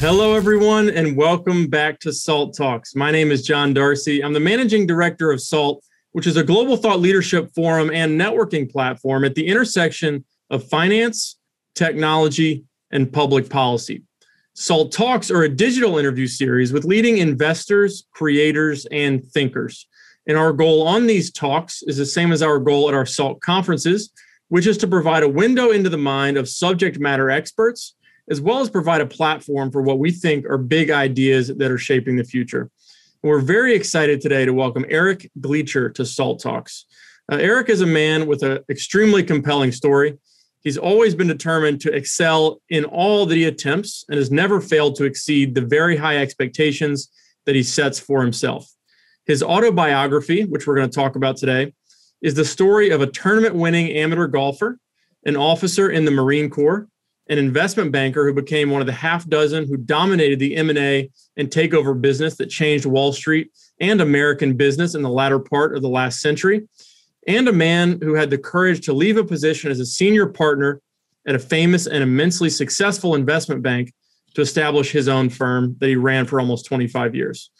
Hello, everyone, and welcome back to SALT Talks. My name is John Darcy. I'm the managing director of SALT, which is a global thought leadership forum and networking platform at the intersection of finance, technology, and public policy. SALT Talks are a digital interview series with leading investors, creators, and thinkers. And our goal on these talks is the same as our goal at our SALT conferences, which is to provide a window into the mind of subject matter experts as well as provide a platform for what we think are big ideas that are shaping the future. And we're very excited today to welcome Eric Gleacher to Salt Talks. Uh, Eric is a man with an extremely compelling story. He's always been determined to excel in all that he attempts and has never failed to exceed the very high expectations that he sets for himself. His autobiography, which we're going to talk about today, is the story of a tournament winning amateur golfer, an officer in the Marine Corps, an investment banker who became one of the half dozen who dominated the M&A and takeover business that changed Wall Street and American business in the latter part of the last century, and a man who had the courage to leave a position as a senior partner at a famous and immensely successful investment bank to establish his own firm that he ran for almost 25 years.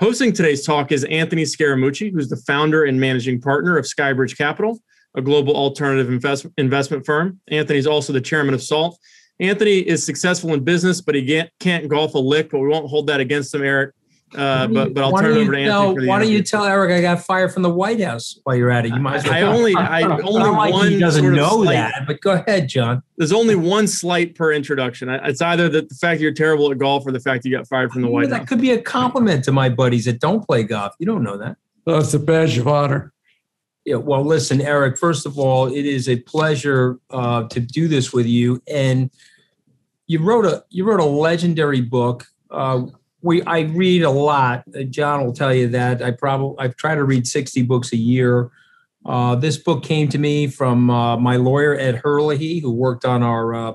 Hosting today's talk is Anthony Scaramucci, who's the founder and managing partner of Skybridge Capital, a global alternative invest, investment firm. Anthony's also the chairman of SALT. Anthony is successful in business, but he can't, can't golf a lick, but we won't hold that against him, Eric. Uh, but but I'll turn it over to Anthony. why don't you tell Eric I got fired from the White House while you're at it? You might. As well I only I only like one he doesn't sort of know slight, that, but go ahead, John. There's only one slight per introduction. It's either the, the fact you're terrible at golf or the fact you got fired from the White that House. That could be a compliment to my buddies that don't play golf. You don't know that. That's a badge of honor. Yeah, well, listen, Eric. First of all, it is a pleasure uh, to do this with you. And you wrote a you wrote a legendary book. Uh, we I read a lot. Uh, John will tell you that I probably I try to read sixty books a year. Uh, this book came to me from uh, my lawyer Ed Herlihy, who worked on our uh,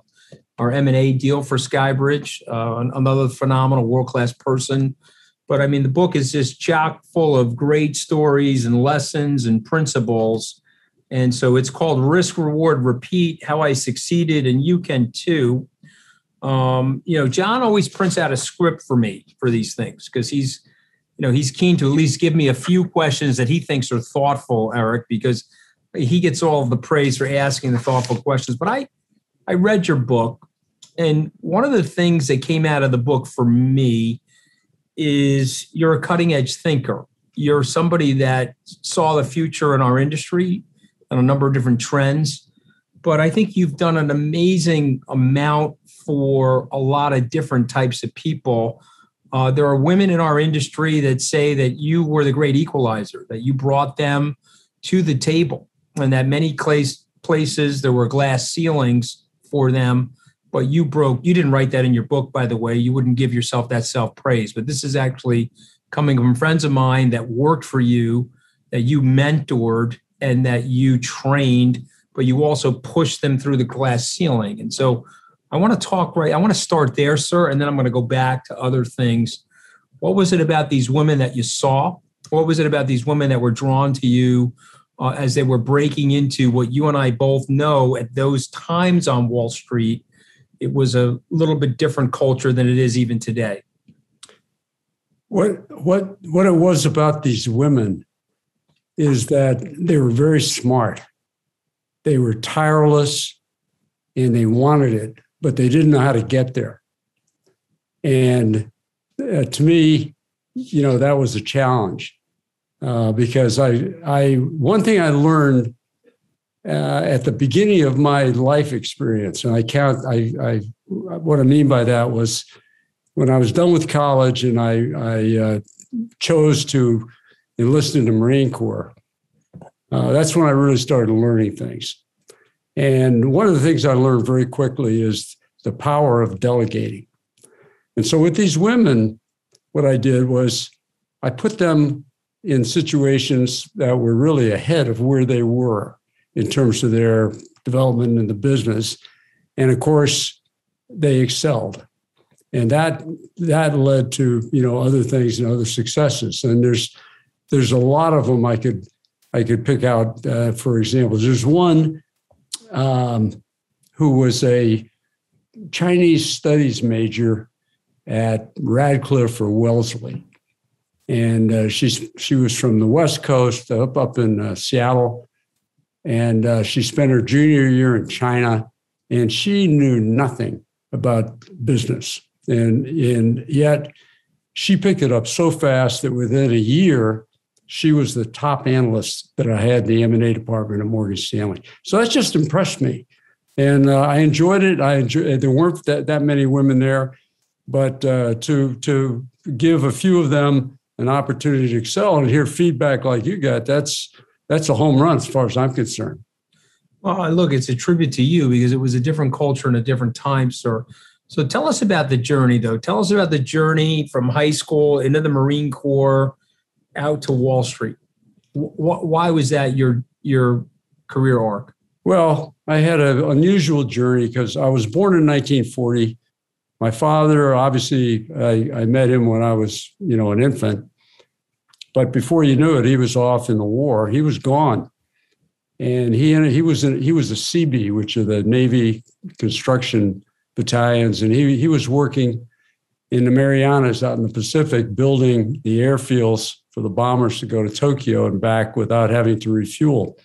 our M and A deal for Skybridge. Uh, another phenomenal world class person. But I mean, the book is just chock full of great stories and lessons and principles. And so it's called Risk, Reward, Repeat How I Succeeded, and You Can Too. Um, you know, John always prints out a script for me for these things because he's, you know, he's keen to at least give me a few questions that he thinks are thoughtful, Eric, because he gets all the praise for asking the thoughtful questions. But I, I read your book, and one of the things that came out of the book for me is you're a cutting edge thinker. You're somebody that saw the future in our industry and a number of different trends. But I think you've done an amazing amount for a lot of different types of people. Uh, there are women in our industry that say that you were the great equalizer, that you brought them to the table, and that many place, places there were glass ceilings for them but you broke you didn't write that in your book by the way. You wouldn't give yourself that self praise but this is actually coming from friends of mine that worked for you that you mentored and that you trained but you also pushed them through the glass ceiling. And so i want to talk right i want to start there sir and then i'm going to go back to other things. What was it about these women that you saw? What was it about these women that were drawn to you uh, as they were breaking into what you and i both know at those times on wall street it was a little bit different culture than it is even today. What what what it was about these women is that they were very smart. They were tireless and they wanted it, but they didn't know how to get there. And uh, to me, you know, that was a challenge uh, because I I one thing I learned uh, at the beginning of my life experience. And I count, I, I, what I mean by that was when I was done with college and I, I uh, chose to enlist in the Marine Corps. Uh, that's when I really started learning things. And one of the things I learned very quickly is the power of delegating. And so with these women, what I did was I put them in situations that were really ahead of where they were in terms of their development in the business. And of course, they excelled. And that that led to you know other things and other successes. And there's there's a lot of them I could I could pick out. Uh, for example, there's one um, who was a Chinese studies major at Radcliffe or Wellesley. And uh, she's, she was from the West Coast up, up in uh, Seattle. And uh, she spent her junior year in China and she knew nothing about business. And, and yet she picked it up so fast that within a year, she was the top analyst that I had in the M&A department at Morgan Stanley. So that just impressed me. And uh, I enjoyed it. I enjoyed, there weren't that, that many women there, but uh, to, to give a few of them an opportunity to excel and hear feedback like you got, that's, that's a home run as far as I'm concerned. Well, look, it's a tribute to you because it was a different culture and a different time, sir. So tell us about the journey, though. Tell us about the journey from high school into the Marine Corps out to Wall Street. why was that your your career arc? Well, I had an unusual journey because I was born in 1940. My father, obviously, I, I met him when I was, you know, an infant. But before you knew it, he was off in the war. He was gone and he he was in, he was a CB, which are the Navy construction battalions, and he he was working in the Marianas out in the Pacific, building the airfields for the bombers to go to Tokyo and back without having to refuel.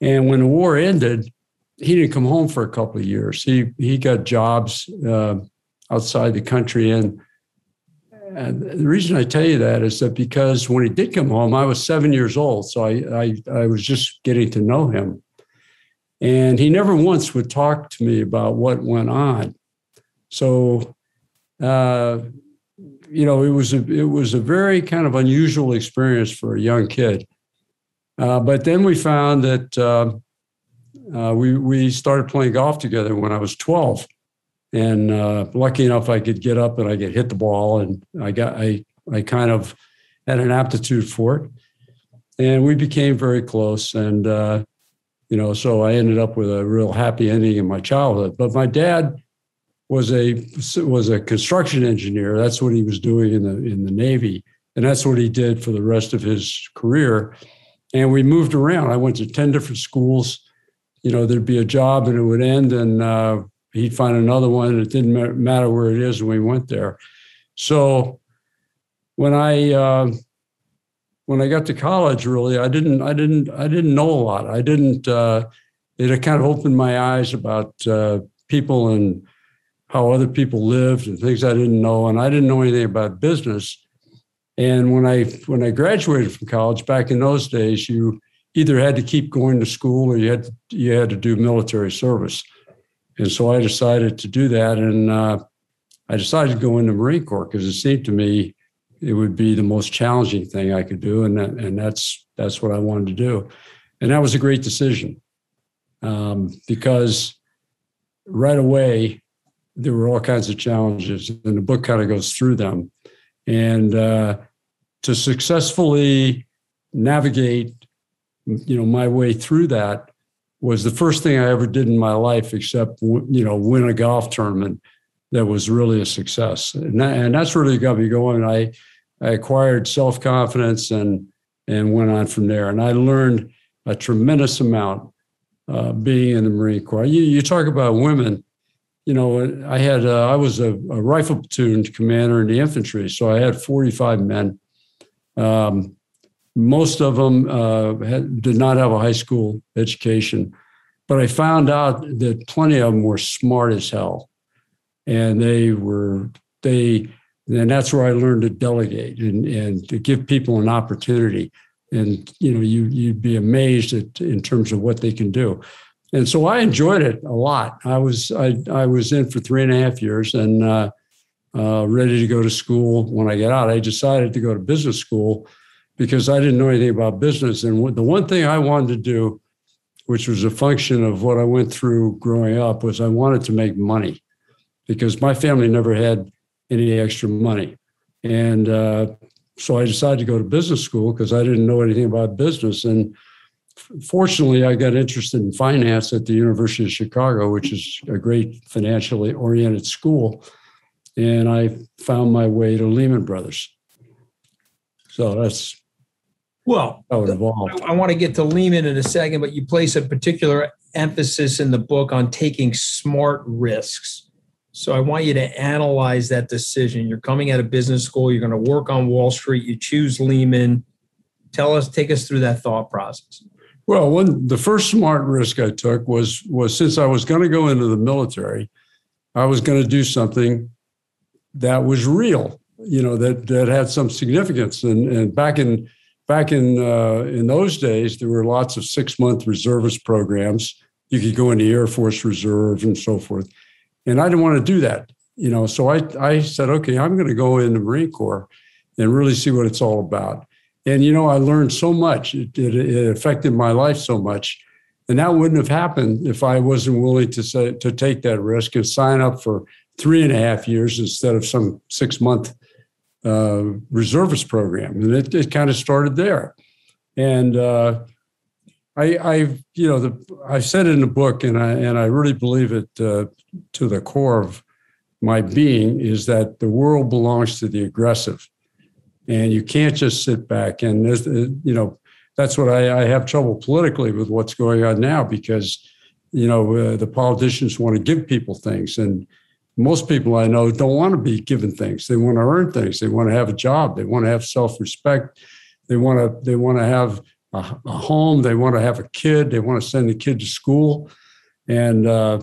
And when the war ended, he didn't come home for a couple of years. He he got jobs uh, outside the country, and and the reason I tell you that is that because when he did come home, I was seven years old. So I, I, I was just getting to know him. And he never once would talk to me about what went on. So, uh, you know, it was a, it was a very kind of unusual experience for a young kid. Uh, but then we found that uh, uh we we started playing golf together when I was 12 and uh, lucky enough I could get up and I could hit the ball, and I got I I kind of had an aptitude for it, and we became very close, and uh, you know, so I ended up with a real happy ending in my childhood. But my dad was a was a construction engineer. That's what he was doing in the in the Navy, and that's what he did for the rest of his career. And we moved around. I went to ten different schools. You know, there'd be a job and it would end, and uh, he'd find another one. It didn't matter where it is, and we went there. So when I uh, when I got to college, really, I didn't I didn't I didn't know a lot. I didn't. Uh, it kind of opened my eyes about uh, people and how other people lived and things I didn't know, and I didn't know anything about business. And when I when I graduated from college back in those days, you either had to keep going to school or you had to, you had to do military service. And so I decided to do that. And uh, I decided to go into Marine Corps because it seemed to me it would be the most challenging thing I could do. And, that, and that's, that's what I wanted to do. And that was a great decision um, because right away, there were all kinds of challenges, and the book kind of goes through them. And uh, to successfully navigate, you know, my way through that, was the first thing I ever did in my life, except you know win a golf tournament that was really a success, and, that, and that's really got me going. I I acquired self confidence and and went on from there, and I learned a tremendous amount uh, being in the Marine Corps. You, you talk about women. You know, I had uh, I was a, a, rifle platoon commander in the infantry, so I had 45 men. Um, most of them uh, had, did not have a high school education, but I found out that plenty of them were smart as hell, and they were they. And that's where I learned to delegate and, and to give people an opportunity. And you know, you you'd be amazed at in terms of what they can do. And so I enjoyed it a lot. I was I I was in for three and a half years and uh, uh, ready to go to school. When I got out, I decided to go to business school because I didn't know anything about business. And the one thing I wanted to do, which was a function of what I went through growing up, was I wanted to make money because my family never had any extra money. And uh, so I decided to go to business school because I didn't know anything about business. And fortunately, I got interested in finance at the University of Chicago, which is a great financially oriented school. And I found my way to Lehman Brothers. So that's well, I, I want to get to Lehman in a second, but you place a particular emphasis in the book on taking smart risks. So I want you to analyze that decision. You're coming out of business school, you're going to work on Wall Street, you choose Lehman. Tell us, take us through that thought process. Well, one the first smart risk I took was was since I was going to go into the military, I was going to do something that was real, you know, that that had some significance. And and back in back in uh, in those days, there were lots of six month reservist programs. You could go in the Air Force Reserve and so forth, and I didn't want to do that, you know. So I I said, okay, I'm going to go in the Marine Corps and really see what it's all about. And you know, I learned so much. It, it, it affected my life so much, and that wouldn't have happened if I wasn't willing to say, to take that risk and sign up for three and a half years instead of some six month uh, reservist program. And it, it kind of started there. And uh, I, I, you know, the, I said in the book, and I and I really believe it uh, to the core of my being is that the world belongs to the aggressive and you can't just sit back and uh, you know that's what I, I, have trouble politically with what's going on now because you know uh, the politicians want to give people things and most people i know don't want to be given things. They want to earn things. They want to have a job. They want to have self-respect. They want to they want to have a, a home. They want to have a kid. They want to send the kid to school. And uh,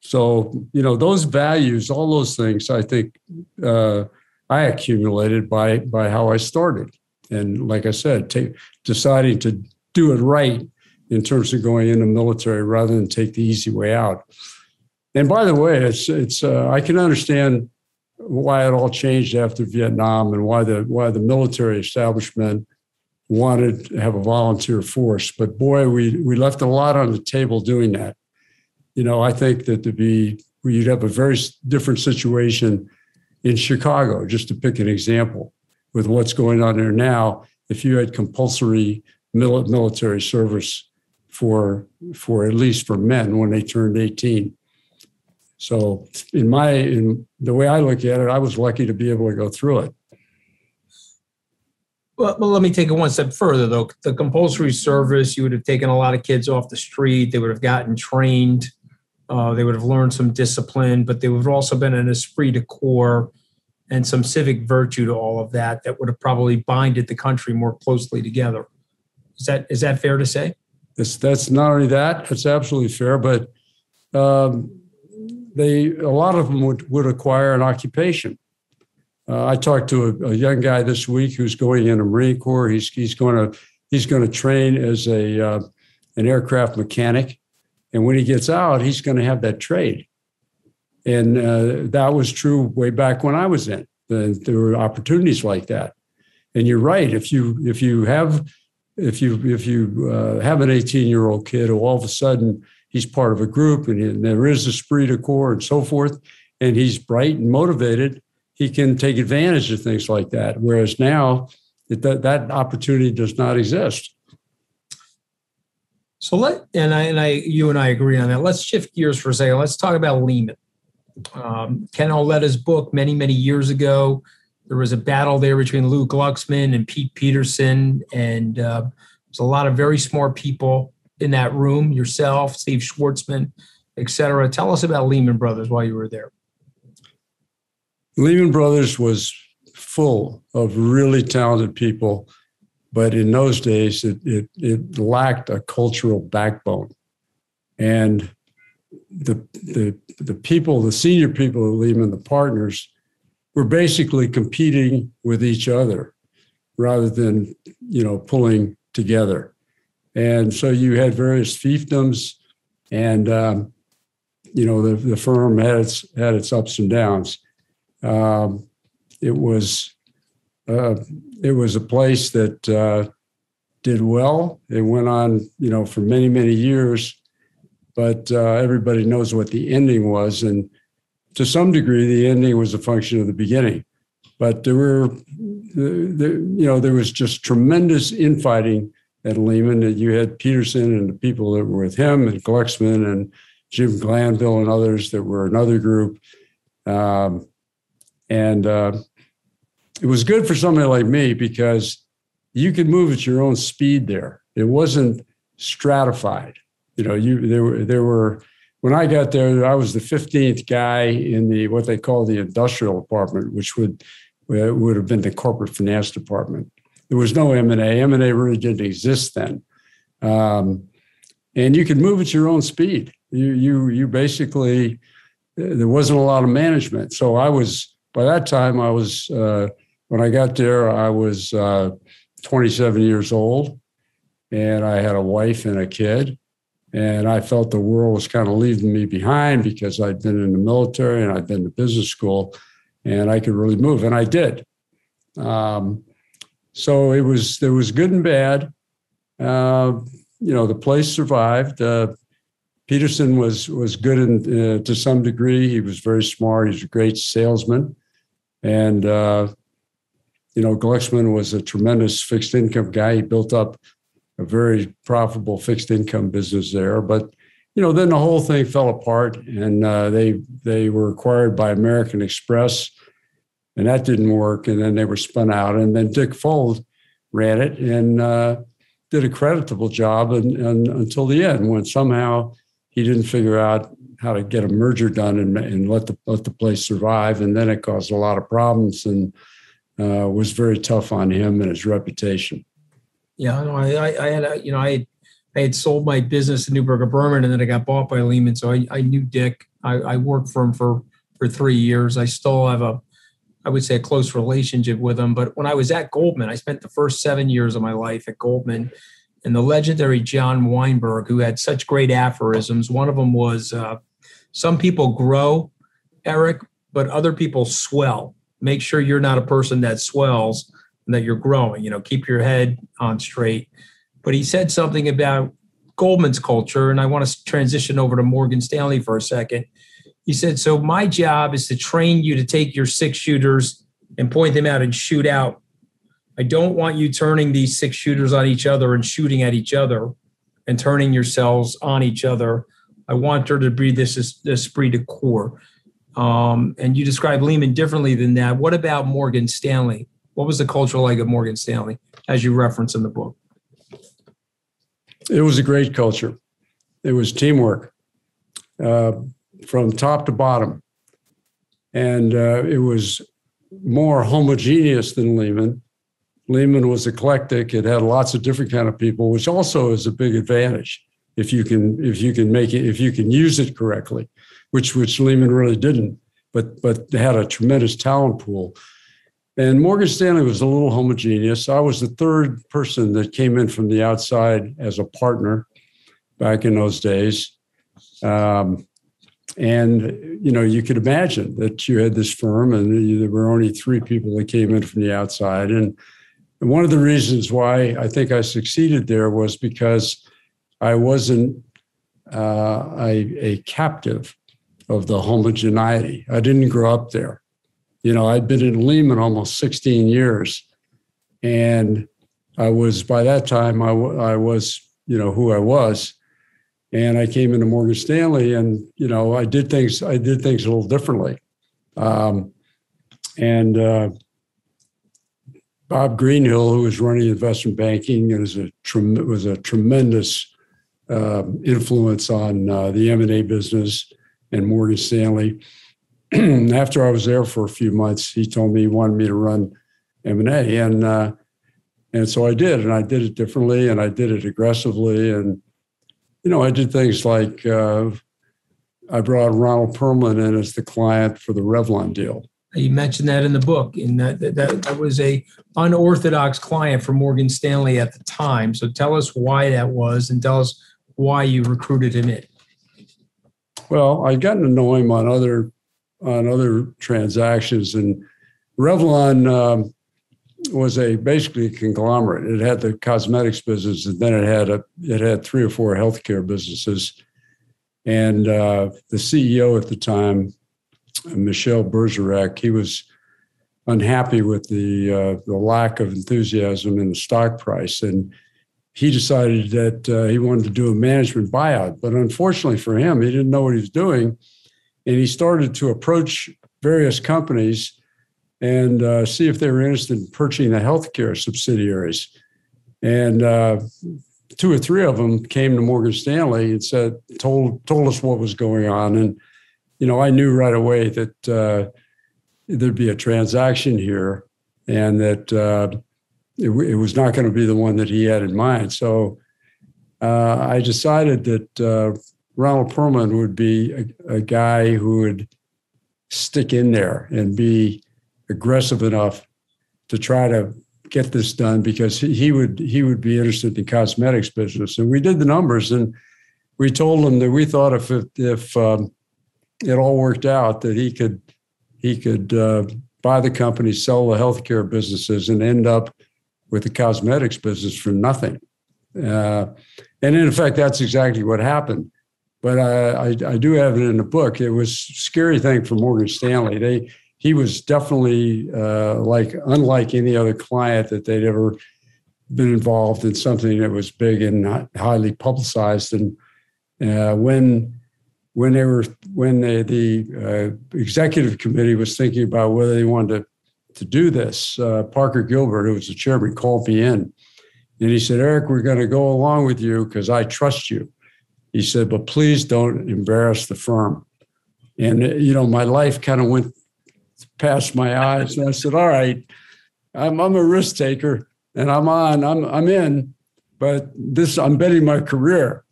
so you know those values all those things i think uh, I accumulated by by how I started. And like I said, deciding to do it right in terms of going in the military rather than take the easy way out. And by the way, it's it's uh, I can understand why it all changed after Vietnam and why the why the military establishment wanted to have a volunteer force. But boy, we we left a lot on the table doing that. You know, I think that to be you'd have a very different situation in Chicago, just to pick an example, with what's going on there now, if you had compulsory military service for for at least for men when they turned 18. So in my in the way I look at it, I was lucky to be able to go through it. Well, well, let me take it one step further, though. The compulsory service, you would have taken a lot of kids off the street. They would have gotten trained uh, they would have learned some discipline, but they would have also been an esprit de corps and some civic virtue to all of that that would have probably binded the country more closely together. Is that is that fair to say? It's, that's not only that; it's absolutely fair. But um, they a lot of them would, would acquire an occupation. Uh, I talked to a, a, young guy this week who's going in Marine Corps. He's he's going to he's going to train as a uh, an aircraft mechanic and when he gets out, he's going to have that trade. And uh, that was true way back when I was in. there were opportunities like that. And you're right. If you if you have if you if you uh, have an 18 year old kid who all of a sudden he's part of a group and, there is esprit de corps and so forth, and he's bright and motivated, he can take advantage of things like that. Whereas now, it, that that opportunity does not exist. So let and I and I you and I agree on that. Let's shift gears for a second. Let's talk about Lehman. Um, Ken Auletta's book many many years ago. There was a battle there between Lew Glucksman and Pete Peterson, and uh, there's a lot of very smart people in that room. Yourself, Steve Schwarzman, et cetera. Tell us about Lehman Brothers while you were there. Lehman Brothers was full of really talented people but in those days, it, it, it lacked a cultural backbone. And the, the, the people, the senior people at Lehman, the partners, were basically competing with each other rather than, you know, pulling together. And so you had various fiefdoms, and um, you know the, the firm had its had its ups and downs. Um, it was uh, it was a place that uh, did well. It went on, you know, for many, many years, but uh, everybody knows what the ending was. And to some degree, the ending was a function of the beginning. But there were, there, you know, there was just tremendous infighting at Lehman. You had Peterson and the people that were with him, and Glucksman and Jim Glanville and others that were another group. Um, and uh, it was good for somebody like me because you could move at your own speed there. It wasn't stratified. You know, you there were there were when I got there, I was the 15th guy in the what they call the industrial department, which would would have been the corporate finance department. There was no M and A. M and A really didn't exist then, um, and you could move at your own speed. You you you basically there wasn't a lot of management. So I was by that time I was uh, when I got there I was uh, 27 years old, and I had a wife and a kid and I felt the world was kind of leaving me behind because I'd been in the military and I'd been to business school and I could really move. And I did. Um, so it was, there was good and bad. Uh, you know, the place survived. Uh, Peterson was was good in, uh, to some degree. He was very smart. He's a great salesman, and uh, you know, Glucksman was a tremendous fixed income guy. He built up a very profitable fixed income business there. But you know, then the whole thing fell apart, and uh, they they were acquired by American Express, and that didn't work. And then they were spun out, and then Dick Fuld ran it and uh, did a creditable job and, and, until the end, when somehow he didn't figure out how to get a merger done and, and let the let the place survive, and then it caused a lot of problems and uh, was very tough on him and his reputation. Yeah, I, I had, a, you know, I, I had sold my business to Neuberger Berman, and then I got bought by Lehman. So I, I knew Dick. I, I worked for him for for three years. I still have a, I would say, a close relationship with him. But when I was at Goldman, I spent the first seven years of my life at Goldman, and the legendary John Weinberg, who had such great aphorisms. One of them was, uh, "Some people grow, Eric, but other people swell. Make sure you're not a person that swells." And that you're growing. You know, keep your head on straight. But he said something about Goldman's culture, and I want to transition over to Morgan Stanley for a second. He said, "So my job is to train you to take your six shooters and point them out and shoot out. I don't want you turning these six shooters on each other and shooting at each other and turning yourselves on each other. I want her to be this, this esprit de corps." Um, and you describe Lehman differently than that. What about Morgan Stanley? What was the culture like at Morgan Stanley, as you reference in the book? It was a great culture. It was teamwork uh, from top to bottom. And uh, it was more homogeneous than Lehman. Lehman was eclectic. It had lots of different kind of people, which also is a big advantage if you can if you can make it if you can use it correctly, which which Lehman really didn't. But but they had a tremendous talent pool. And Morgan Stanley was a little homogeneous. I was the third person that came in from the outside as a partner back in those days. Um, and you know, you could imagine that you had this firm, and there were only three people that came in from the outside. And, one of the reasons why I think I succeeded there was because I wasn't uh, a, a captive of the homogeneity. I didn't grow up there. You know, I'd been in Lehman almost 16 years. And I was, by that time, I, w- I was, you know, who I was. And I came into Morgan Stanley and, you know, I did things, I did things a little differently. Um, and uh, Bob Greenhill, who was running investment banking, was a, was a tremendous uh, influence on uh, the M&A business and Morgan Stanley. after I was there for a few months, he told me he wanted me to run M and A, and uh, and so I did, and I did it differently, and I did it aggressively, and you know I did things like uh, I brought Ronald Perelman in as the client for the Revlon deal. You mentioned that in the book, and that, that that was a unorthodox client for Morgan Stanley at the time. So tell us why that was, and tell us why you recruited him in. Well, I'd gotten to know him on other on other transactions. And Revlon um, was a basically a conglomerate. It had the cosmetics business, and then it had a it had three or four healthcare businesses. And uh, the CEO at the time, Michel Bergerac, he was unhappy with the uh, the lack of enthusiasm in the stock price, and he decided that uh, he wanted to do a management buyout. But unfortunately for him, he didn't know what he was doing and he started to approach various companies and uh, see if they were interested in purchasing the healthcare subsidiaries. And uh, two or three of them came to Morgan Stanley and said, told told us what was going on, and you know, I knew right away that uh, there'd be a transaction here, and that uh, it, it, was not going to be the one that he had in mind. So uh, I decided that uh, Ronald Perelman would be a, a guy who would stick in there and be aggressive enough to try to get this done because he would he would be interested in cosmetics business. And we did the numbers, and we told him that we thought if it, if um, it all worked out, that he could he could uh, buy the company, sell the healthcare businesses, and end up with the cosmetics business for nothing. Uh, and in effect, that's exactly what happened. But I, I, I do have it in the book. It was a scary thing for Morgan Stanley. They he was definitely uh, like unlike any other client that they'd ever been involved in something that was big and highly publicized. And uh, when when they were when they, the uh, executive committee was thinking about whether they wanted to to do this, uh, Parker Gilbert, who was the chairman, called me in, and he said, "Eric, we're going to go along with you because I trust you." He said, "But please don't embarrass the firm." And you know, my life kind of went past my eyes, and I said, "All right, I'm, I'm a risk taker, and I'm on, I'm I'm in, but this I'm betting my career."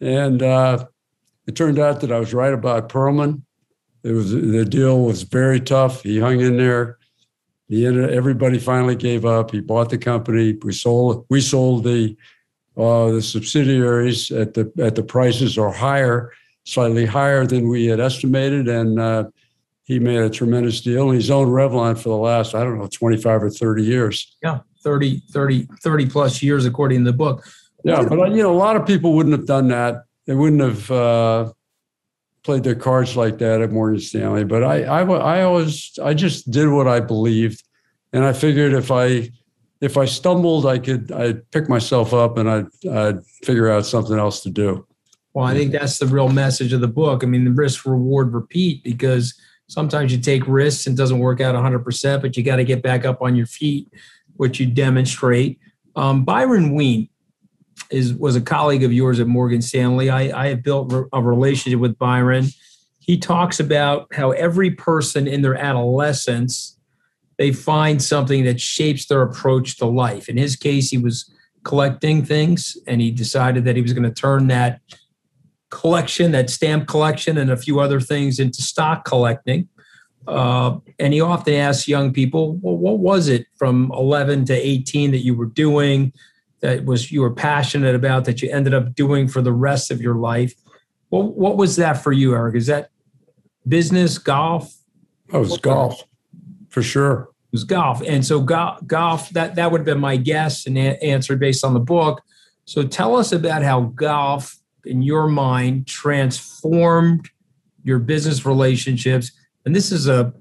And uh, it turned out that I was right about Perelman. It was the deal was very tough. He hung in there. He ended, everybody finally gave up. He bought the company. We sold we sold the uh, the subsidiaries at the at the prices or higher, slightly higher than we had estimated, and uh, he made a tremendous deal. And he's owned Revlon for the last I don't know 25 or 30 years. Yeah, 30 30 30 plus years according to the book. Yeah, but you know a lot of people wouldn't have done that they wouldn't have uh, played their cards like that at Morgan Stanley. But I, I, I always, I just did what I believed, and I figured if I, if I stumbled, I could, I'd pick myself up and I'd, I'd figure out something else to do. Well, I think that's the real message of the book. I mean, the risk, reward, repeat, because sometimes you take risks and doesn't work out 100%, but you got to get back up on your feet, which you demonstrate. Um, Byron Wien, is was a colleague of yours at Morgan Stanley. I, I have built a relationship with Byron. He talks about how every person in their adolescence they find something that shapes their approach to life. In his case, he was collecting things, and he decided that he was going to turn that collection, that stamp collection, and a few other things into stock collecting. Uh, and he often asks young people, well, what was it from 11 to 18 that you were doing? that was you were passionate about that you ended up doing for the rest of your life. What what was that for you, Eric? Is that business, golf? Oh, it was golf, for sure. It was golf, and so go- golf. That that would have been my guess and a- answer based on the book. So tell us about how golf, in your mind, transformed your business relationships. And this is a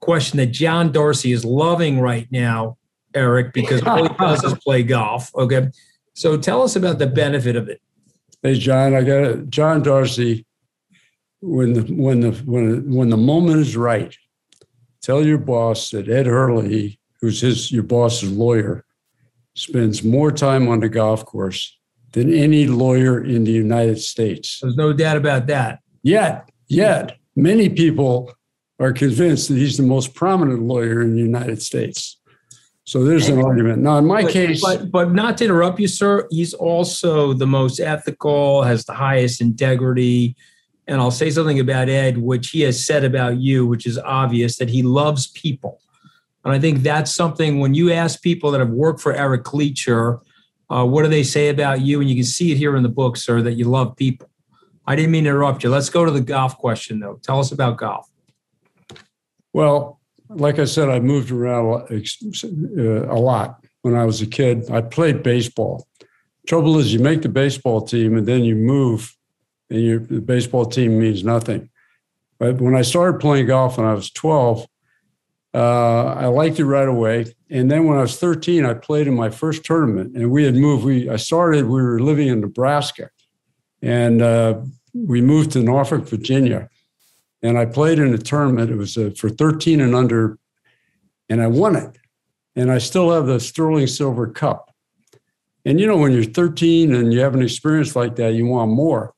question that John Darcy is loving right now Eric, because all he does is play golf. Okay. So tell us about the benefit of it. Hey, John, I got it. John Darcy. When the when the when when the moment is right, tell your boss that Ed Herlihy, who's his your boss's lawyer, spends more time on the golf course than any lawyer in the United States. There's no doubt about that. Yet, yet, many people are convinced that he's the most prominent lawyer in the United States. So there's an argument. Now, in my but, case, but but not to interrupt you, sir. He's also the most ethical, has the highest integrity, and I'll say something about Ed, which he has said about you, which is obvious that he loves people, and I think that's something when you ask people that have worked for Eric Gleacher, uh, what do they say about you? And you can see it here in the book, sir, that you love people. I didn't mean to interrupt you. Let's go to the golf question, though. Tell us about golf. Well, like I said, I moved around uh, a lot when I was a kid. I played baseball. Trouble is, you make the baseball team and then you move, and your baseball team means nothing. But when I started playing golf when I was 12, uh, I liked it right away. And then when I was 13, I played in my first tournament, and we had moved. We I started. We were living in Nebraska, and uh, we moved to Norfolk, Virginia and I played in a tournament. It was uh, for 13 and under, and I won it. And I still have the Sterling Silver Cup. And you know, when you're 13 and you have an experience like that, you want more.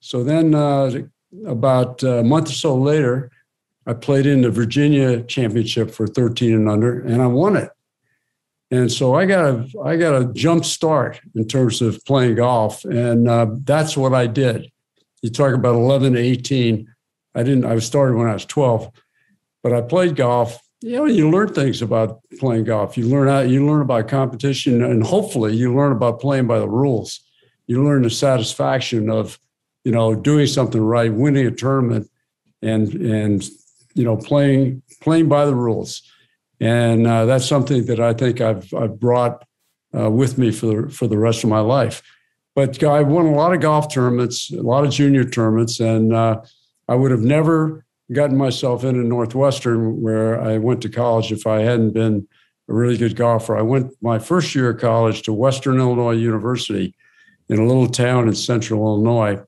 So then, uh, about a month or so later, I played in the Virginia Championship for 13 and under, and I won it. And so I got a I got a jump start in terms of playing golf, and uh, that's what I did. You talk about 11 to 18. I didn't. I started when I was 12, but I played golf. You know, you learn things about playing golf. You learn how you learn about competition, and hopefully, you learn about playing by the rules. You learn the satisfaction of, you know, doing something right, winning a tournament, and and you know, playing playing by the rules and uh, that's something that I think I've I've brought uh, with me for the for the rest of my life. But I won a lot of golf tournaments, a lot of junior tournaments, and uh, I would have never gotten myself into Northwestern where I went to college if I hadn't been a really good golfer. I went my first year of college to Western Illinois University in a little town in central Illinois.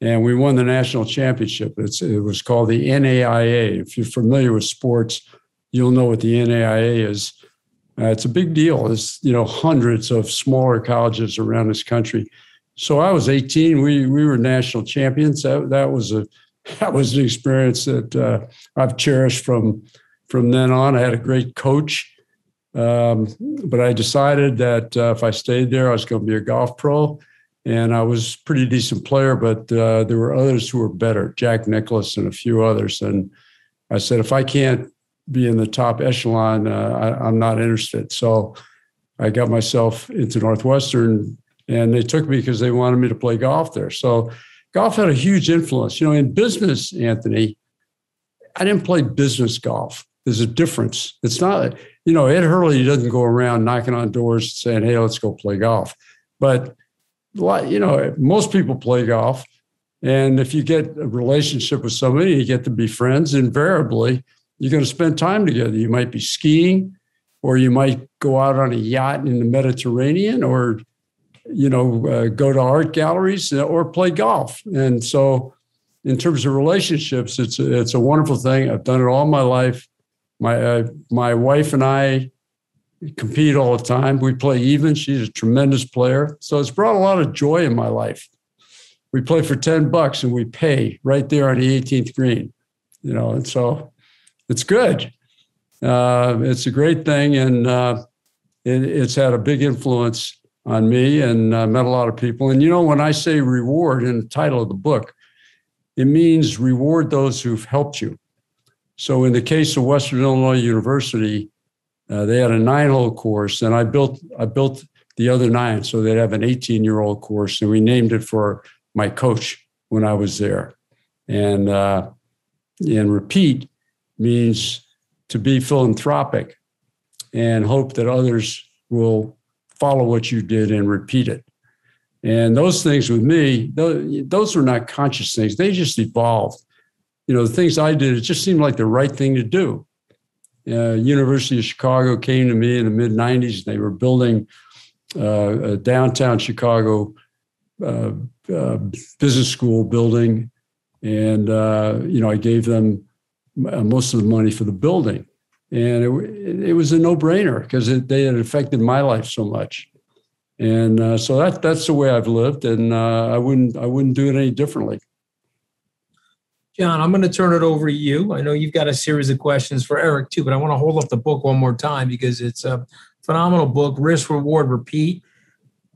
And we won the national championship. It's, it was called the NAIA. If you're familiar with sports, you'll know what the NAIA is. Uh, it's a big deal. There's you know hundreds of smaller colleges around this country. So I was 18. We we were national champions. That that was a that was an experience that uh, I've cherished from from then on. I had a great coach, um, but I decided that uh, if I stayed there, I was going to be a golf pro. And I was pretty decent player, but uh, there were others who were better, Jack Nicklaus and a few others. And I said, if I can't be in the top echelon, uh, I, am not interested. So I got myself into Northwestern, and they took me because they wanted me to play golf there. So golf had a huge influence. You know, in business, Anthony, I didn't play business golf. There's a difference. It's not, you know, Ed Herlihy doesn't go around knocking on doors saying, "Hey, let's go play golf." But you know, most people play golf. And if you get a relationship with somebody, you get to be friends. Invariably, you're going to spend time together. You might be skiing, or you might go out on a yacht in the Mediterranean, or you know, uh, go to art galleries uh, or play golf. And so, in terms of relationships, it's a, it's a wonderful thing. I've done it all my life. My uh, my wife and I compete all the time. We play even. She's a tremendous player, so it's brought a lot of joy in my life. We play for ten bucks and we pay right there on the 18th green, you know, and so it's good. Uh, it's a great thing, and uh, it, it's had a big influence on me and uh, met a lot of people. And you know, when I say reward in the title of the book, it means reward those who've helped you. So, in the case of Western Illinois University, uh, they had a nine-hole course, and I built I built the other nine, so they'd have an 18-year-old course, and we named it for my coach when I was there. And uh, and repeat means to be philanthropic and hope that others will follow what you did and repeat it. And those things with me, those were not conscious things. They just evolved. You know, the things I did, it just seemed like the right thing to do. Uh, University of Chicago came to me in the mid 90s. They were building uh, a downtown Chicago uh, uh business school building. And, uh, you know, I gave them uh, most of the money for the building. And it, it was a no brainer because they had affected my life so much. And so that, that's the way I've lived. And I, wouldn't, I wouldn't do it any differently. John, I'm going to turn it over to you. I know you've got a series of questions for Eric too, but I want to hold up the book one more time because it's a phenomenal book, Risk, Reward, Repeat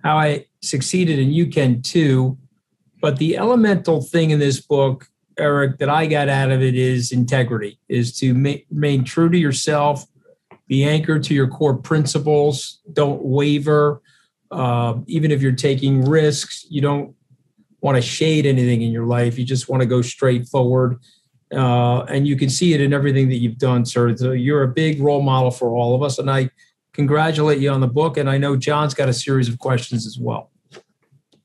How I Succeeded and You Can Too. But the elemental thing in this book Eric, that I got out of it is integrity, is to remain true to yourself, be anchored to your core principles, don't waver. Uh, even if you're taking risks, you don't want to shade anything in your life. You just want to go straight forward. Uh, and you can see it in everything that you've done, sir. So you're a big role model for all of us. And I congratulate you on the book. And I know John's got a series of questions as well.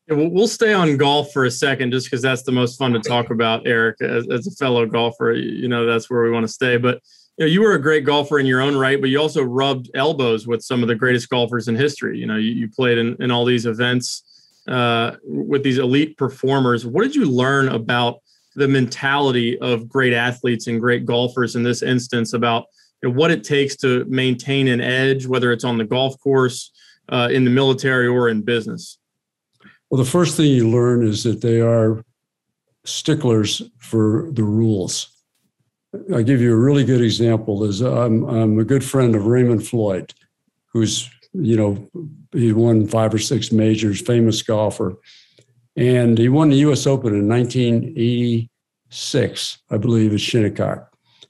Yeah, we'll stay on golf for a second, just because that's the most fun to talk about, Eric. As, as, a fellow golfer, you know that's where we want to stay. But you know, you were a great golfer in your own right, but you also rubbed elbows with some of the greatest golfers in history. You know, you, you played in, in all these events uh, with these elite performers. What did you learn about the mentality of great athletes and great golfers in this instance about you know, what it takes to maintain an edge, whether it's on the golf course? uh, in the military or in business? Well, the first thing you learn is that they are sticklers for the rules. I'll give you a really good example. Is I'm, I'm a good friend of Raymond Floyd, who's you know he won five or six majors, famous golfer, and he won the U.S. Open in 1986, I believe, at Shinnecock.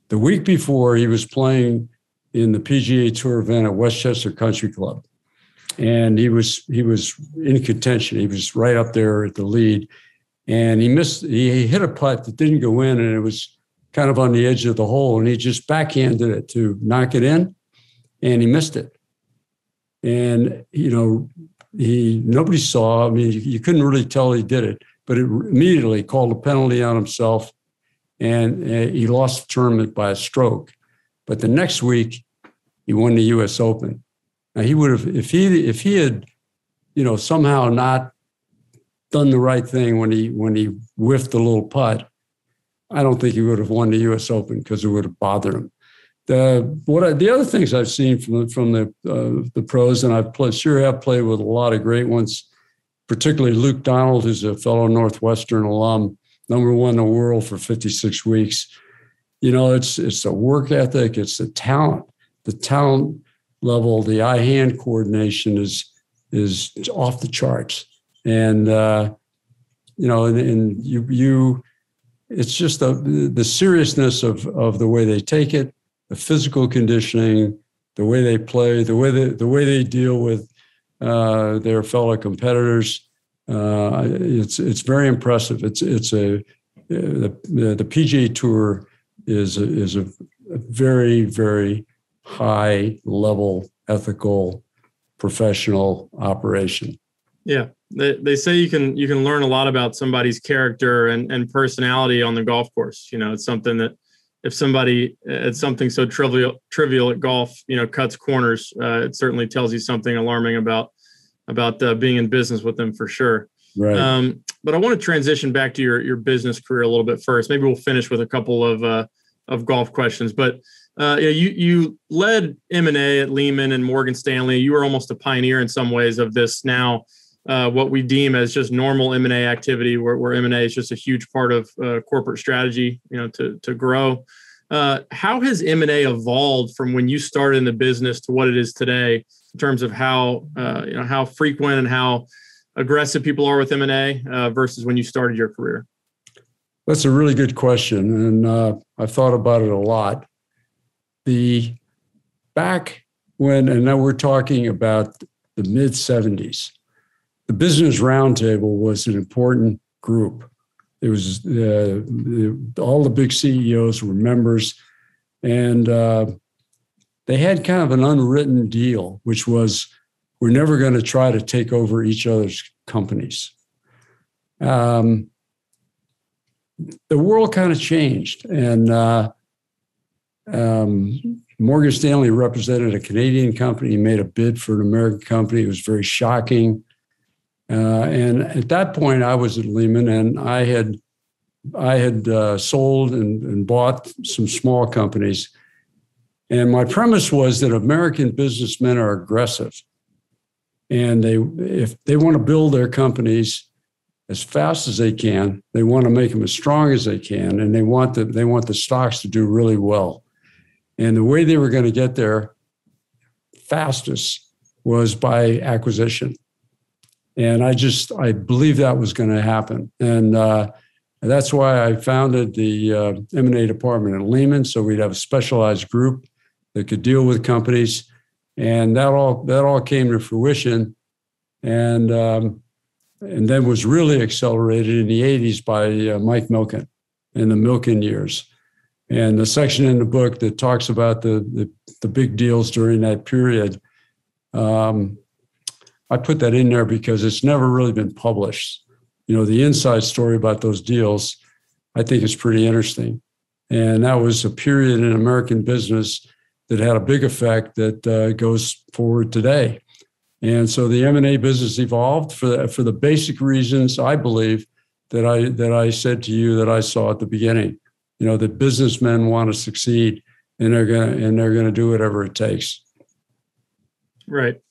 The week before, he was playing in the PGA Tour event at Westchester Country Club, and he was he was in contention. He was right up there at the lead, and he missed. He hit a putt that didn't go in, and it was kind of on the edge of the hole, and he just backhanded it to knock it in, and he missed it. And you know, he nobody saw. I mean, you, you couldn't really tell he did it, but it immediately called a penalty on himself, and uh, he lost the tournament by a stroke. But the next week, he won the U.S. Open. Now he would have if he if he had, you know, somehow not done the right thing when he when he whiffed the little putt, I don't think he would have won the U.S. Open because it would have bothered him. The what I, the other things I've seen from the, from the uh, the pros, and I've played, sure have played with a lot of great ones, particularly Luke Donald, who's a fellow Northwestern alum, number one in the world for 56 weeks. You know, it's it's the work ethic, it's the talent, the talent level, the eye hand coordination is is off the charts, and uh, you know, and, and you you it's just the the seriousness of of the way they take it the physical conditioning, the way they play, the way they, the way they deal with uh, their fellow competitors. Uh, it's it's very impressive. It's it's a the the PGA Tour is a, is a, a very very high level ethical professional operation. Yeah, they, they say you can you can learn a lot about somebody's character and, and personality on the golf course. You know, it's something that if somebody at something so trivial trivial at golf, you know, cuts corners, uh, it certainly tells you something alarming about about uh, being in business with them for sure. Right. Um, but I want to transition back to your your business career a little bit first. Maybe we'll finish with a couple of uh, of golf questions. But uh, you know, you you led M and A at Lehman and Morgan Stanley. You were almost a pioneer in some ways of this now. Uh, what we deem as just normal M&A activity, where, where M&A is just a huge part of uh, corporate strategy, you know, to to grow. Uh, how has M&A evolved from when you started in the business to what it is today, in terms of how uh, you know how frequent and how aggressive people are with M&A uh, versus when you started your career? That's a really good question, and uh, I've thought about it a lot. The back when, and now we're talking about the mid '70s the Business Roundtable was an important group. It was uh, all the big CEOs were members, and uh, they had kind of an unwritten deal, which was we're never going to try to take over each other's companies. Um, the world kind of changed, and uh, um, Morgan Stanley represented a Canadian company, he made a bid for an American company. It was very shocking. Uh, and at that point, I was at Lehman, and I had I had uh, sold and, and, bought some small companies. And my premise was that American businessmen are aggressive, and they if they want to build their companies as fast as they can, they want to make them as strong as they can, and they want the they want the stocks to do really well. And the way they were going to get there fastest was by acquisition. And I just, I believe that was going to happen. And uh, that's why I founded the uh, M&A department at Lehman. So we'd have a specialized group that could deal with companies. And that all, that all came to fruition. And, um, and then was really accelerated in the 80s by uh, Mike Milken in the Milken years. And the section in the book that talks about the, the, the big deals during that period um, I put that in there because it's never really been published. You know, the inside story about those deals, I think is pretty interesting. And that was a period in American business that had a big effect that uh, goes forward today. And so the M&A business evolved for the, for the basic reasons I believe that I that I said to you that I saw at the beginning. You know, that businessmen want to succeed and they're gonna and they're gonna do whatever it takes. Right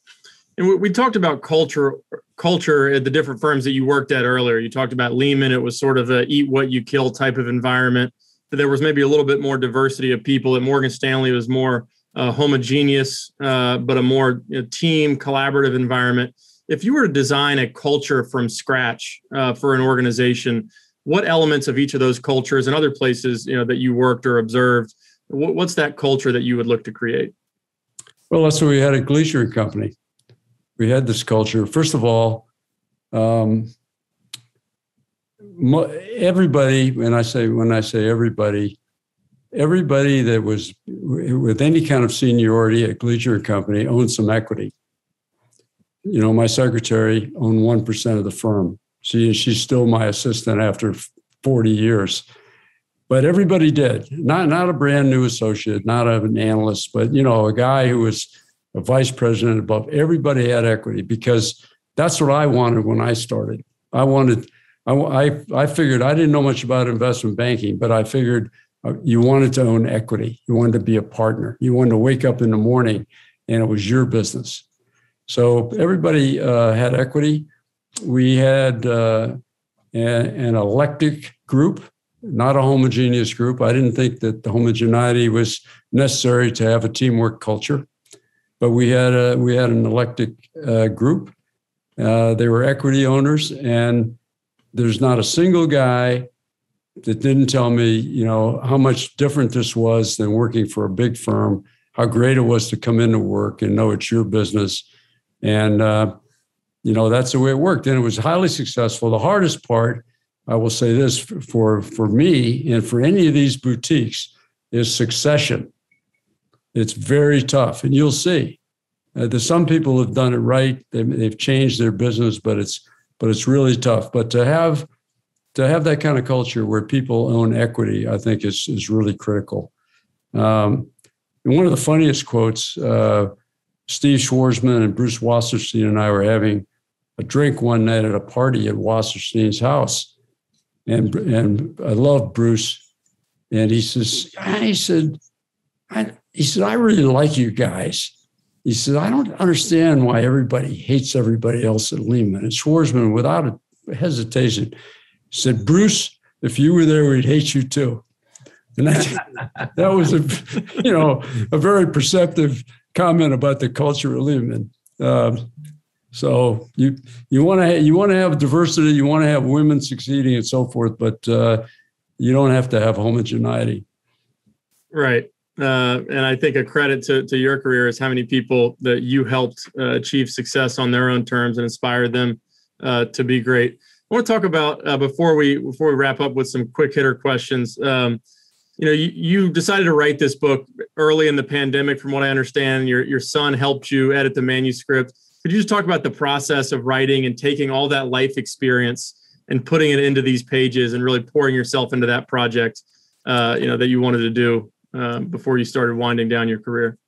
And we, talked about culture, culture at the different firms that you worked at earlier. You talked about Lehman; it was sort of a eat what you kill type of environment. But there was maybe a little bit more diversity of people. At Morgan Stanley, was more uh, homogeneous, uh, but a more you know, team collaborative environment. If you were to design a culture from scratch uh, for an organization, what elements of each of those cultures and other places you know that you worked or observed, what's that culture that you would look to create? Well, that's what we had a Gleacher and Company. We had this culture. First of all, um, everybody, when I say when I say everybody, everybody that was with any kind of seniority at Gleacher Company owned some equity. You know, my secretary owned 1% of the firm. She, she's still my assistant after 40 years. But everybody did. Not, not a brand new associate, not an analyst, but, you know, a guy who was a vice president above. Everybody had equity because that's what I wanted when I started. I wanted, I, I, I figured I didn't know much about investment banking, but I figured – uh, you wanted to own equity. You wanted to be a partner. You wanted to wake up in the morning and it was your business. So everybody uh, had equity. We had uh, an eclectic group, not a homogeneous group. I didn't think that the homogeneity was necessary to have a teamwork culture, but we had a we had an eclectic uh, group. Uh, they were equity owners, and there's not a single guy that didn't tell me, you know, how much different this was than working for a big firm, how great it was to come into work and know it's your business. And, uh, you know, that's the way it worked. And it was highly successful. The hardest part, I will say this for, for me and for any of these boutiques, is succession. It's very tough. And you'll see. Uh, there's some people have done it right. They, they've changed their business, but it's but it's really tough. But to have to have that kind of culture where people own equity, I think is is really critical. Um, one of the funniest quotes, uh, Steve Schwarzman and Bruce Wasserstein and I were having a drink one night at a party at Wasserstein's house, and and I love Bruce, and he says, I said, I, he said, I really like you guys. He said, I don't understand why everybody hates everybody else at Lehman. And Schwarzman, without a hesitation, said, Bruce, if you were there, we'd hate you too. And that, that was a, you know, a very perceptive comment about the culture of Lehman. Uh, so you you want to you want to have diversity, you want to have women succeeding and so forth, but uh, you don't have to have homogeneity. Right. Uh, and I think a credit to, to your career is how many people that you helped uh, achieve success on their own terms and inspire them uh, to be great. I want to talk about uh, before we before we wrap up with some quick hitter questions. Um, you know, you, you, decided to write this book early in the pandemic, from what I understand. Your your son helped you edit the manuscript. Could you just talk about the process of writing and taking all that life experience and putting it into these pages and really pouring yourself into that project? Uh, you know that you wanted to do uh, before you started winding down your career.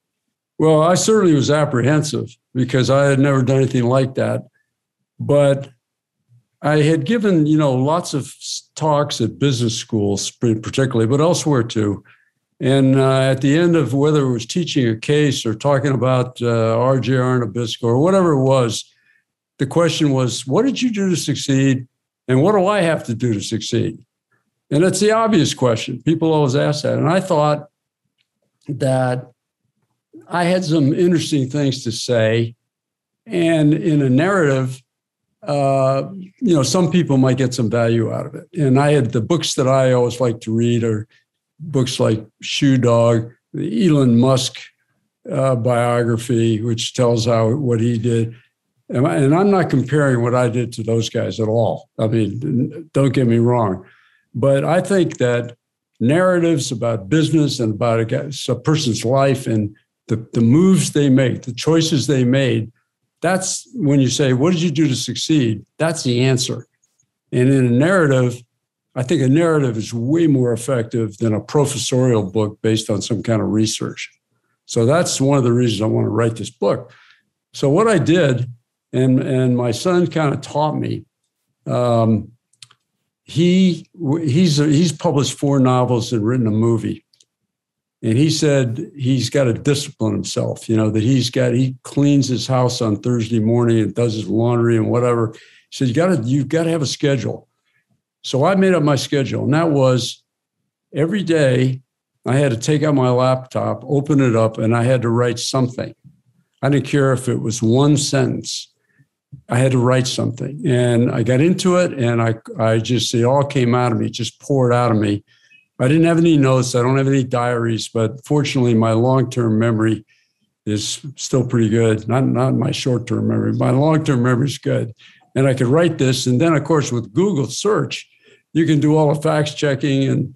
Well, I certainly was apprehensive because I had never done anything like that, but I had given, you know, lots of talks at business schools, particularly, but elsewhere too. And uh, at the end of whether it was teaching a case or talking about uh, RJR and Nabisco or whatever it was, the question was, what did you do to succeed? And what do I have to do to succeed? And it's the obvious question. People always ask that. And I thought that I had some interesting things to say. And in a narrative, uh, you know, some people might get some value out of it. And I had the books that I always like to read are books like Shoe Dog, the Elon Musk uh, biography, which tells how what he did. And, I, and I'm not comparing what I did to those guys at all. I mean, don't get me wrong, but I think that narratives about business and about a, a person's life and the, the moves they make, the choices they made that's when you say, What did you do to succeed? That's the answer. And in a narrative, I think a narrative is way more effective than a professorial book based on some kind of research. So that's one of the reasons I want to write this book. So what I did, and and my son kind of taught me. Um, he he's he's published four novels and written a movie, And he said he's got to discipline himself, you know, that he's got, he cleans his house on Thursday morning and does his laundry and whatever. He said, you got to, you've got to have a schedule. So I made up my schedule, and that was every day I had to take out my laptop, open it up, and I had to write something. I didn't care if it was one sentence. I had to write something. And I got into it and I, I just, it all came out of me, just poured out of me. I didn't have any notes. I don't have any diaries, but fortunately, my long term memory is still pretty good. Not, not my short term memory. My long term memory is good. And I could write this. And then, of course, with Google search, you can do all the fact checking. And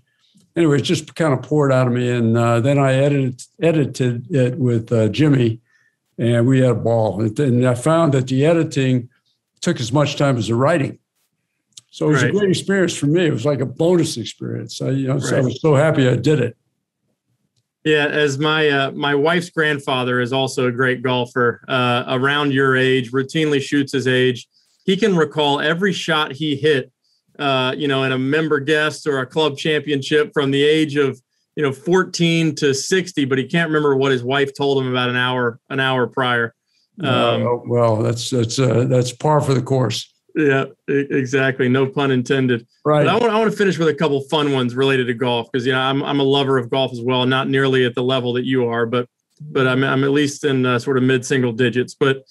anyway, it just kind of poured out of me. And uh, then I edited, edited it with uh, Jimmy, and we had a ball. And, and I found that the editing took as much time as the writing. So it was right. a great experience for me. It was like a bonus experience. I, you know, right. so I was so happy I did it. Yeah, as my uh, my wife's grandfather is also a great golfer, uh, around your age, routinely shoots his age. He can recall every shot he hit, uh, you know, in a member guest or a club championship from the age of you know 14 to 60, but he can't remember what his wife told him about an hour an hour prior. Um, well, that's that's uh, that's par for the course. Yeah, exactly. No pun intended. Right. But I want, I want to finish with a couple fun ones related to golf because you know I'm I'm a lover of golf as well. Not nearly at the level that you are, but but I'm I'm at least in uh, sort of mid single digits. But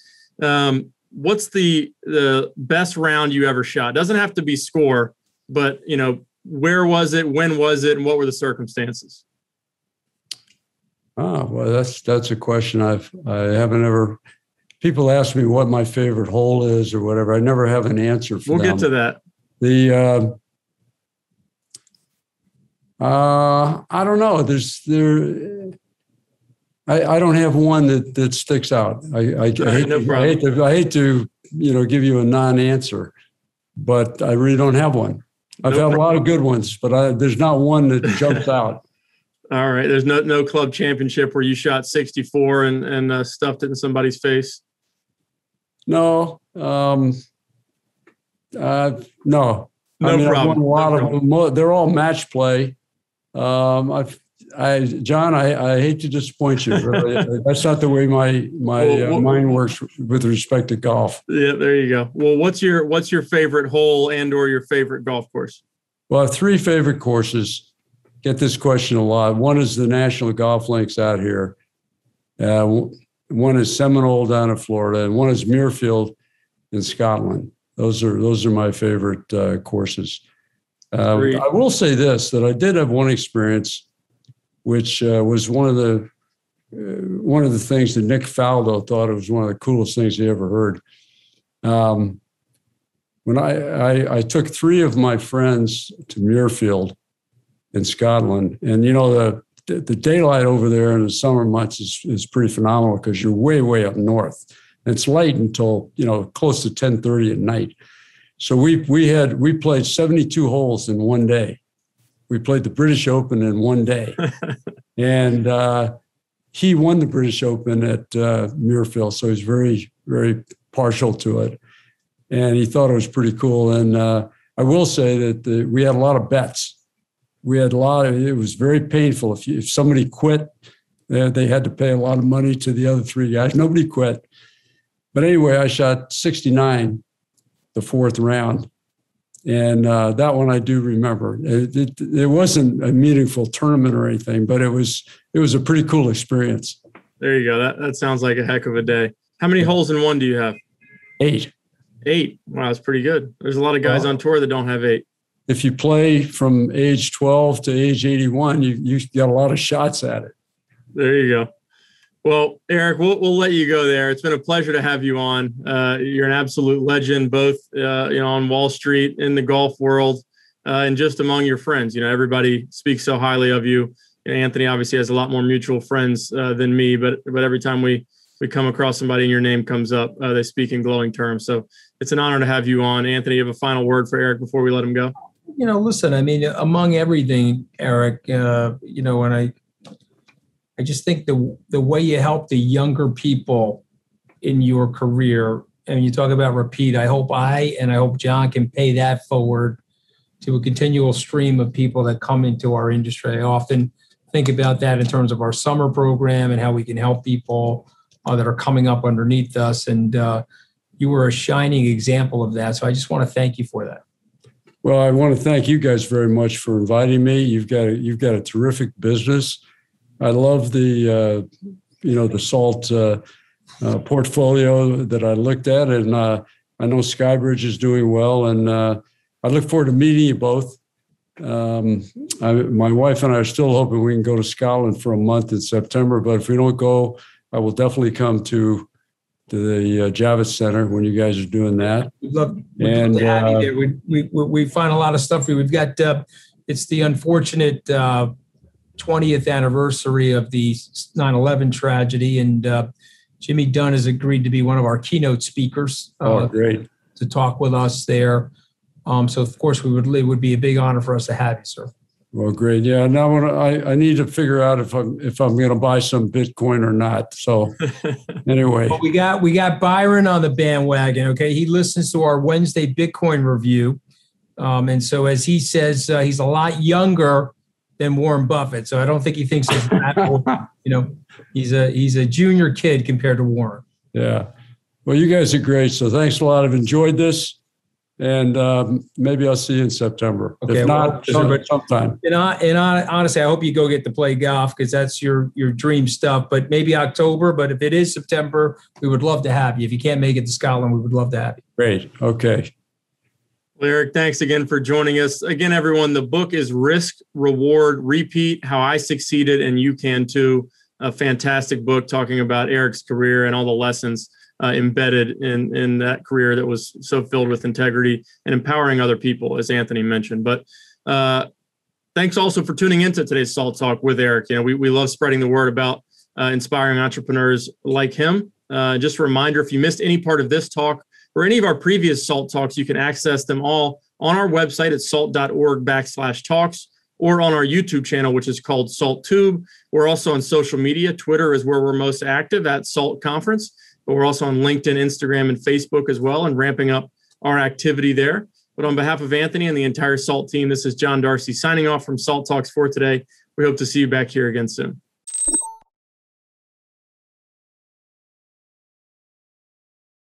um, what's the the best round you ever shot? Doesn't have to be score, but you know where was it, when was it, and what were the circumstances? Oh well, that's that's a question I've I haven't ever people ask me what my favorite hole is or whatever. I never have an answer for we'll them. get to that. The uh, uh, I don't know. There's there. I, I don't have one that that sticks out. I I, I, hate, no to, I hate to I hate to you know give you a non-answer, but I really don't have one. I've no had problem. a lot of good ones, but I, there's not one that jumps out. All right. There's no no club championship where you shot 64 and and uh, stuffed it in somebody's face. No, um, uh, no. No I mean, problem. a lot no of problem. them. They're all match play. Um, I've, I, John, I, I hate to disappoint you. That's not the way my my well, uh, mind works with respect to golf. Yeah, there you go. Well, what's your what's your favorite hole and or your favorite golf course? Well, I have three favorite courses. Get this question a lot. One is the National Golf Links out here. Uh, one is Seminole down in Florida, and one is Muirfield in Scotland. Those are those are my favorite uh, courses. Uh, I will say this: that I did have one experience, which uh, was one of the uh, one of the things that Nick Faldo thought it was one of the coolest things he ever heard. Um, when I, I, I took three of my friends to Muirfield in Scotland, and you know the the, daylight over there in the summer months is, is pretty phenomenal because you're way, way up north. And it's late until, you know, close to 1030 at night. So we we had we played 72 holes in one day. We played the British Open in one day. and uh, he won the British Open at uh, Muirfield. So he's very, very partial to it. And he thought it was pretty cool. And uh, I will say that the, we had a lot of bets we had a lot of it was very painful if, you, if somebody quit they, they had to pay a lot of money to the other three guys nobody quit but anyway i shot 69 the fourth round and uh, that one i do remember. It, it, it, wasn't a meaningful tournament or anything but it was it was a pretty cool experience. There you go. That, that sounds like a heck of a day. How many holes in one do you have? Eight. Eight. Wow that's pretty good. There's a lot of guys on tour that don't have eight. If you play from age 12 to age 81, you, you got a lot of shots at it. There you go. Well, Eric, we'll, we'll let you go there. It's been a pleasure to have you on. Uh, you're an absolute legend, both uh, you know on Wall Street in the golf world uh, and just among your friends. You know, everybody speaks so highly of you. Anthony obviously has a lot more mutual friends uh, than me, but but every time we we come across somebody and your name comes up, uh, they speak in glowing terms. So it's an honor to have you on. Anthony, you have a final word for Eric before we let him go? you know, listen, I mean, among everything, Eric, uh, you know, when I, I just think the the way you help the younger people in your career, and you talk about repeat, I hope I and I hope John can pay that forward to a continual stream of people that come into our industry. I often think about that in terms of our summer program and how we can help people uh, that are coming up underneath us. And uh, you were a shining example of that. So I just want to thank you for that. Well, I want to thank you guys very much for inviting me. You've got a, you've got a terrific business. I love the uh, you know the salt uh, uh, portfolio that I looked at, and uh, I know Skybridge is doing well, and uh, I look forward to meeting you both. Um, I, my wife and I are still hoping we can go to Scotland for a month in September, but if we don't go, I will definitely come to to the uh, Javits Center when you guys are doing that. We'd love, we'd and, love to have uh, you there. We, we, we find a lot of stuff. We've got, uh, it's the unfortunate uh, 20th anniversary of the 9 11 tragedy. And uh, Jimmy Dunne has agreed to be one of our keynote speakers. Uh, oh, great. To talk with us there. Um, so, of course, we would, it would be a big honor for us to have you, sir. Well, great. Yeah. Now I, I need to figure out if I'm if I'm going to buy some Bitcoin or not. So anyway, well, we got we got Byron on the bandwagon. Okay, he listens to our Wednesday Bitcoin review, um, and so as he says, uh, he's a lot younger than Warren Buffett. So I don't think he thinks he's that old. You know, he's a he's a junior kid compared to Warren. Yeah. Well, you guys are great. So thanks a lot. I've enjoyed this and um, maybe I'll see you in September. Okay, if not, well, sometime. And, I, and I, honestly, I hope you go get to play golf because that's your your dream stuff. But maybe October. But if it is September, we would love to have you. If you can't make it to Scotland, we would love to have you. Great. Okay. Well, Eric, thanks again for joining us. Again, everyone, the book is Risk, Reward, Repeat How I Succeeded and You Can Too. A fantastic book talking about Eric's career and all the lessons uh, embedded in in that career that was so filled with integrity and empowering other people, as Anthony mentioned. But uh, thanks also for tuning into today's Salt Talk with Eric. You know, we we love spreading the word about uh, inspiring entrepreneurs like him. Uh, just a reminder: if you missed any part of this talk or any of our previous Salt Talks, you can access them all on our website at salt.org backslash talks or on our YouTube channel, which is called Salt Tube. We're also on social media. Twitter is where we're most active at Salt Conference but we're also on LinkedIn, Instagram, and Facebook as well, and ramping up our activity there. But on behalf of Anthony and the entire SALT team, this is John Darcy signing off from SALT Talks for today. We hope to see you back here again soon.